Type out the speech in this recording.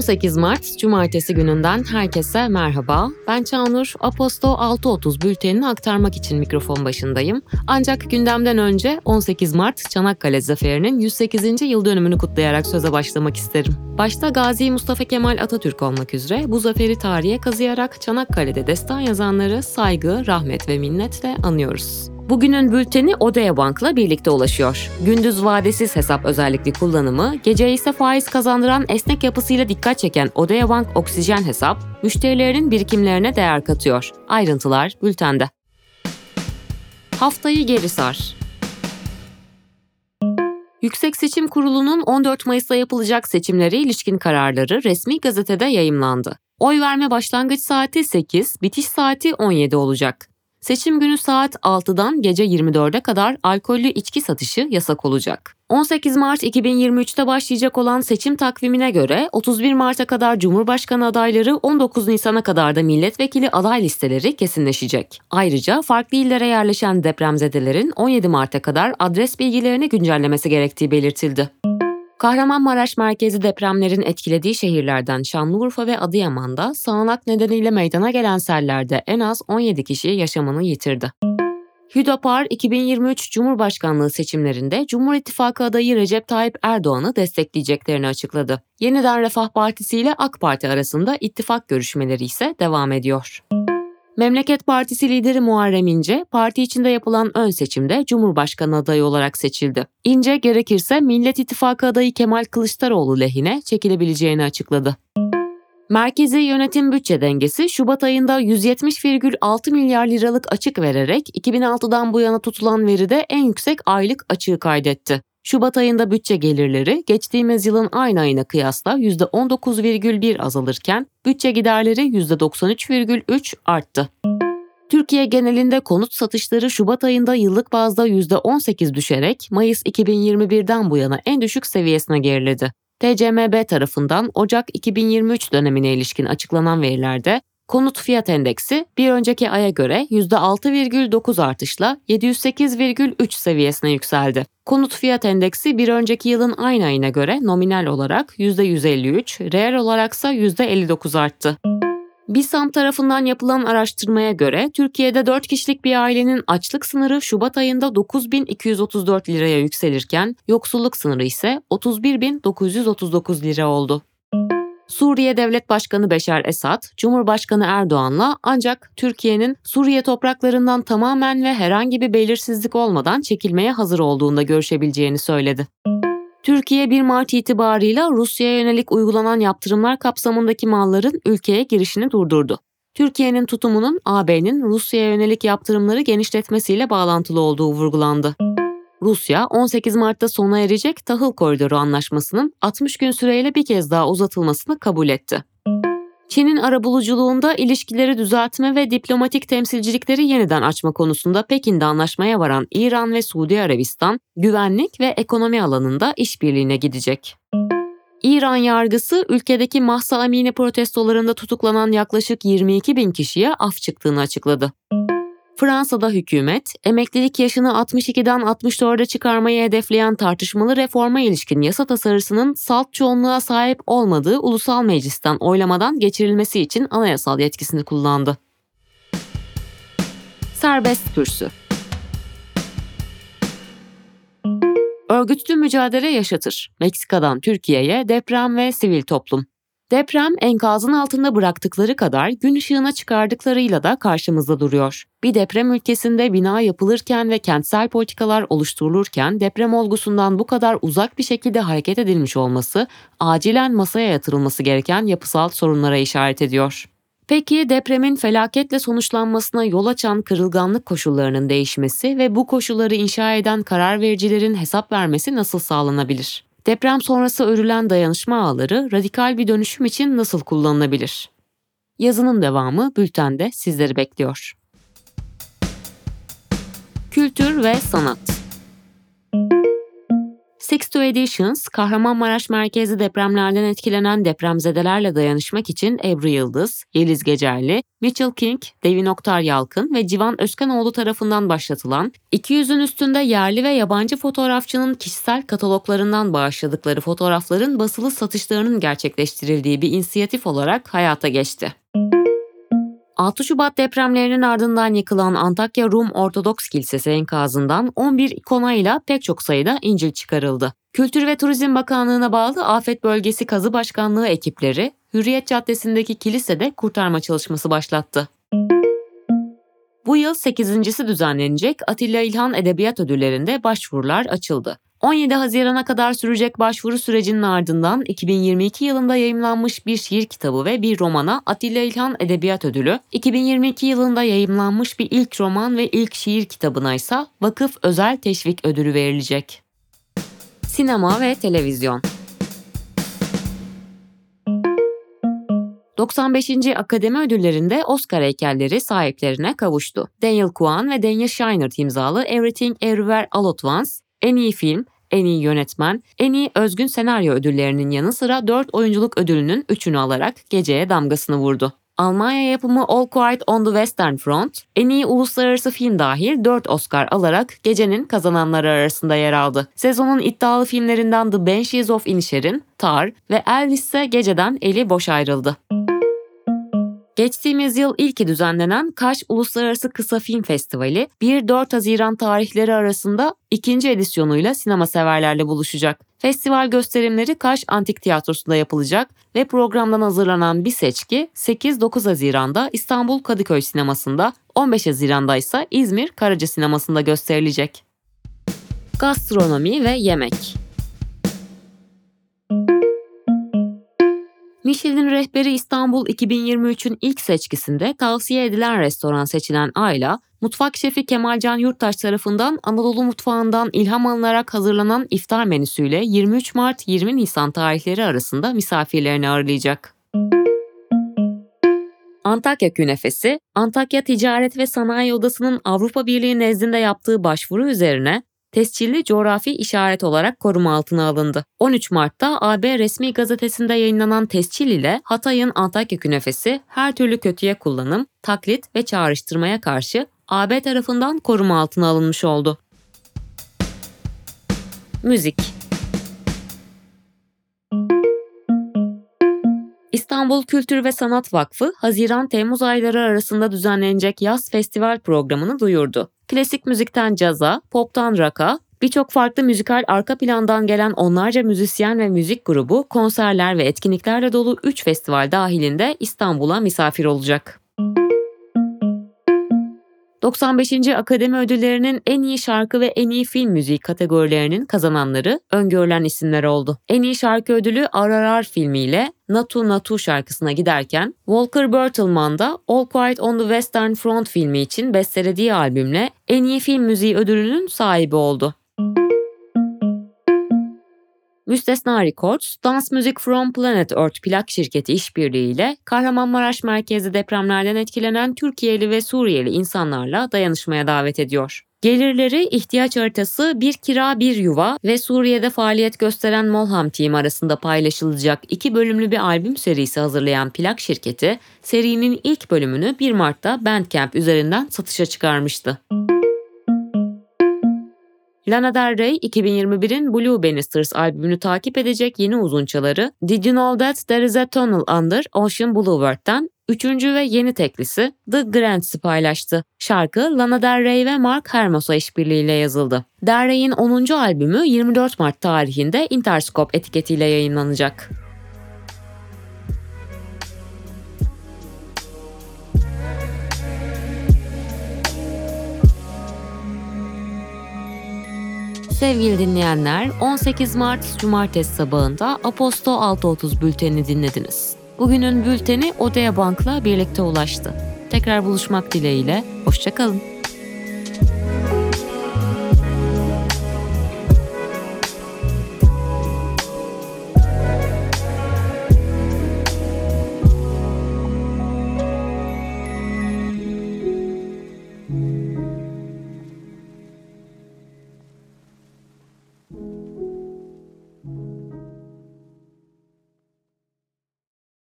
18 Mart Cumartesi gününden herkese merhaba. Ben Çağnur, Aposto 6.30 bültenini aktarmak için mikrofon başındayım. Ancak gündemden önce 18 Mart Çanakkale Zaferi'nin 108. yıl dönümünü kutlayarak söze başlamak isterim. Başta Gazi Mustafa Kemal Atatürk olmak üzere bu zaferi tarihe kazıyarak Çanakkale'de destan yazanları saygı, rahmet ve minnetle anıyoruz. Bugünün bülteni Odea Bank'la birlikte ulaşıyor. Gündüz vadesiz hesap özellikli kullanımı, gece ise faiz kazandıran esnek yapısıyla dikkat çeken Odea Bank Oksijen hesap, müşterilerinin birikimlerine değer katıyor. Ayrıntılar bültende. Haftayı geri sar. Yüksek Seçim Kurulu'nun 14 Mayıs'ta yapılacak seçimlere ilişkin kararları resmi gazetede yayımlandı. Oy verme başlangıç saati 8, bitiş saati 17 olacak. Seçim günü saat 6'dan gece 24'e kadar alkollü içki satışı yasak olacak. 18 Mart 2023'te başlayacak olan seçim takvimine göre 31 Mart'a kadar Cumhurbaşkanı adayları 19 Nisan'a kadar da milletvekili aday listeleri kesinleşecek. Ayrıca farklı illere yerleşen depremzedelerin 17 Mart'a kadar adres bilgilerini güncellemesi gerektiği belirtildi. Kahramanmaraş merkezi depremlerin etkilediği şehirlerden Şanlıurfa ve Adıyaman'da sağanak nedeniyle meydana gelen sellerde en az 17 kişi yaşamını yitirdi. Hüdapar 2023 Cumhurbaşkanlığı seçimlerinde Cumhur İttifakı adayı Recep Tayyip Erdoğan'ı destekleyeceklerini açıkladı. Yeniden Refah Partisi ile AK Parti arasında ittifak görüşmeleri ise devam ediyor. Memleket Partisi lideri Muharrem İnce, parti içinde yapılan ön seçimde Cumhurbaşkanı adayı olarak seçildi. İnce gerekirse Millet İttifakı adayı Kemal Kılıçdaroğlu lehine çekilebileceğini açıkladı. Merkezi yönetim bütçe dengesi Şubat ayında 170,6 milyar liralık açık vererek 2006'dan bu yana tutulan veride en yüksek aylık açığı kaydetti. Şubat ayında bütçe gelirleri geçtiğimiz yılın aynı ayına kıyasla %19,1 azalırken bütçe giderleri %93,3 arttı. Türkiye genelinde konut satışları Şubat ayında yıllık bazda %18 düşerek Mayıs 2021'den bu yana en düşük seviyesine geriledi. TCMB tarafından Ocak 2023 dönemine ilişkin açıklanan verilerde konut fiyat endeksi bir önceki aya göre %6,9 artışla 708,3 seviyesine yükseldi. Konut fiyat endeksi bir önceki yılın aynı ayına göre nominal olarak %153, reel olaraksa %59 arttı. BİSAM tarafından yapılan araştırmaya göre Türkiye'de 4 kişilik bir ailenin açlık sınırı Şubat ayında 9234 liraya yükselirken yoksulluk sınırı ise 31939 lira oldu. Suriye Devlet Başkanı Beşar Esad, Cumhurbaşkanı Erdoğan'la ancak Türkiye'nin Suriye topraklarından tamamen ve herhangi bir belirsizlik olmadan çekilmeye hazır olduğunda görüşebileceğini söyledi. Türkiye 1 Mart itibarıyla Rusya'ya yönelik uygulanan yaptırımlar kapsamındaki malların ülkeye girişini durdurdu. Türkiye'nin tutumunun AB'nin Rusya'ya yönelik yaptırımları genişletmesiyle bağlantılı olduğu vurgulandı. Rusya 18 Mart'ta sona erecek tahıl koridoru anlaşmasının 60 gün süreyle bir kez daha uzatılmasını kabul etti. Çin'in arabuluculuğunda ilişkileri düzeltme ve diplomatik temsilcilikleri yeniden açma konusunda Pekin'de anlaşmaya varan İran ve Suudi Arabistan, güvenlik ve ekonomi alanında işbirliğine gidecek. İran yargısı ülkedeki Mahsa Amini protestolarında tutuklanan yaklaşık 22 bin kişiye af çıktığını açıkladı. Fransa'da hükümet, emeklilik yaşını 62'den 64'e çıkarmayı hedefleyen tartışmalı reforma ilişkin yasa tasarısının salt çoğunluğa sahip olmadığı ulusal meclisten oylamadan geçirilmesi için anayasal yetkisini kullandı. Serbest kürsü Örgütlü mücadele yaşatır. Meksika'dan Türkiye'ye deprem ve sivil toplum. Deprem enkazın altında bıraktıkları kadar gün ışığına çıkardıklarıyla da karşımızda duruyor. Bir deprem ülkesinde bina yapılırken ve kentsel politikalar oluşturulurken deprem olgusundan bu kadar uzak bir şekilde hareket edilmiş olması acilen masaya yatırılması gereken yapısal sorunlara işaret ediyor. Peki depremin felaketle sonuçlanmasına yol açan kırılganlık koşullarının değişmesi ve bu koşulları inşa eden karar vericilerin hesap vermesi nasıl sağlanabilir? Deprem sonrası örülen dayanışma ağları radikal bir dönüşüm için nasıl kullanılabilir? Yazının devamı bültende sizleri bekliyor. Kültür ve sanat Sixto Editions, Kahramanmaraş merkezli depremlerden etkilenen depremzedelerle dayanışmak için Ebru Yıldız, Yeliz Gecerli, Mitchell King, Devin Oktar Yalkın ve Civan Özkanoğlu tarafından başlatılan, 200'ün üstünde yerli ve yabancı fotoğrafçının kişisel kataloglarından bağışladıkları fotoğrafların basılı satışlarının gerçekleştirildiği bir inisiyatif olarak hayata geçti. 6 Şubat depremlerinin ardından yıkılan Antakya Rum Ortodoks Kilisesi enkazından 11 ikonayla pek çok sayıda İncil çıkarıldı. Kültür ve Turizm Bakanlığı'na bağlı Afet Bölgesi Kazı Başkanlığı ekipleri Hürriyet Caddesi'ndeki kilisede kurtarma çalışması başlattı. Bu yıl 8.si düzenlenecek Atilla İlhan Edebiyat Ödülleri'nde başvurular açıldı. 17 Haziran'a kadar sürecek başvuru sürecinin ardından 2022 yılında yayımlanmış bir şiir kitabı ve bir romana Atilla İlhan Edebiyat Ödülü, 2022 yılında yayımlanmış bir ilk roman ve ilk şiir kitabına ise Vakıf Özel Teşvik Ödülü verilecek. Sinema ve Televizyon 95. Akademi Ödülleri'nde Oscar heykelleri sahiplerine kavuştu. Daniel Kwan ve Daniel Scheinert imzalı Everything Everywhere All at Once, en iyi film, en iyi yönetmen, en iyi özgün senaryo ödüllerinin yanı sıra 4 oyunculuk ödülünün 3'ünü alarak geceye damgasını vurdu. Almanya yapımı All Quiet on the Western Front, en iyi uluslararası film dahil 4 Oscar alarak gecenin kazananları arasında yer aldı. Sezonun iddialı filmlerinden The Banshees of Inisherin, Tar ve Elvis ise geceden eli boş ayrıldı. Geçtiğimiz yıl ilki düzenlenen Kaş Uluslararası Kısa Film Festivali 1-4 Haziran tarihleri arasında ikinci edisyonuyla sinema severlerle buluşacak. Festival gösterimleri Kaş Antik Tiyatrosu'nda yapılacak ve programdan hazırlanan bir seçki 8-9 Haziran'da İstanbul Kadıköy Sineması'nda, 15 Haziran'da ise İzmir Karaca Sineması'nda gösterilecek. Gastronomi ve yemek Michelin rehberi İstanbul 2023'ün ilk seçkisinde tavsiye edilen restoran seçilen Ayla, mutfak şefi Kemalcan Yurttaş tarafından Anadolu mutfağından ilham alınarak hazırlanan iftar menüsüyle 23 Mart 20 Nisan tarihleri arasında misafirlerini ağırlayacak. Antakya Künefesi, Antakya Ticaret ve Sanayi Odası'nın Avrupa Birliği nezdinde yaptığı başvuru üzerine tescilli coğrafi işaret olarak koruma altına alındı. 13 Mart'ta AB resmi gazetesinde yayınlanan tescil ile Hatay'ın Antakya künefesi her türlü kötüye kullanım, taklit ve çağrıştırmaya karşı AB tarafından koruma altına alınmış oldu. Müzik İstanbul Kültür ve Sanat Vakfı, Haziran-Temmuz ayları arasında düzenlenecek yaz festival programını duyurdu. Klasik müzikten caza, poptan rock'a, birçok farklı müzikal arka plandan gelen onlarca müzisyen ve müzik grubu konserler ve etkinliklerle dolu 3 festival dahilinde İstanbul'a misafir olacak. 95. Akademi Ödülleri'nin en iyi şarkı ve en iyi film müziği kategorilerinin kazananları öngörülen isimler oldu. En iyi şarkı ödülü Ararar filmiyle Natu Natu şarkısına giderken Walker Bertelmann da All Quiet on the Western Front filmi için bestelediği albümle en iyi film müziği ödülünün sahibi oldu. Müstesna Records, Dance Music from Planet Earth plak şirketi işbirliğiyle Kahramanmaraş merkezli depremlerden etkilenen Türkiye'li ve Suriyeli insanlarla dayanışmaya davet ediyor. Gelirleri ihtiyaç haritası Bir Kira Bir Yuva ve Suriye'de faaliyet gösteren Molham Team arasında paylaşılacak iki bölümlü bir albüm serisi hazırlayan plak şirketi, serinin ilk bölümünü 1 Mart'ta Bandcamp üzerinden satışa çıkarmıştı. Lana Del Rey 2021'in Blue Bannisters albümünü takip edecek yeni uzunçaları Did You Know That There Is a Tunnel Under Ocean Boulevard'dan üçüncü ve yeni teklisi The Grants'i paylaştı. Şarkı Lana Del Rey ve Mark Hermos'a işbirliğiyle yazıldı. Del Rey'in 10. albümü 24 Mart tarihinde Interscope etiketiyle yayınlanacak. Sevgili dinleyenler, 18 Mart Cumartesi sabahında Aposto 6.30 bültenini dinlediniz. Bugünün bülteni Odea Bank'la birlikte ulaştı. Tekrar buluşmak dileğiyle, hoşçakalın.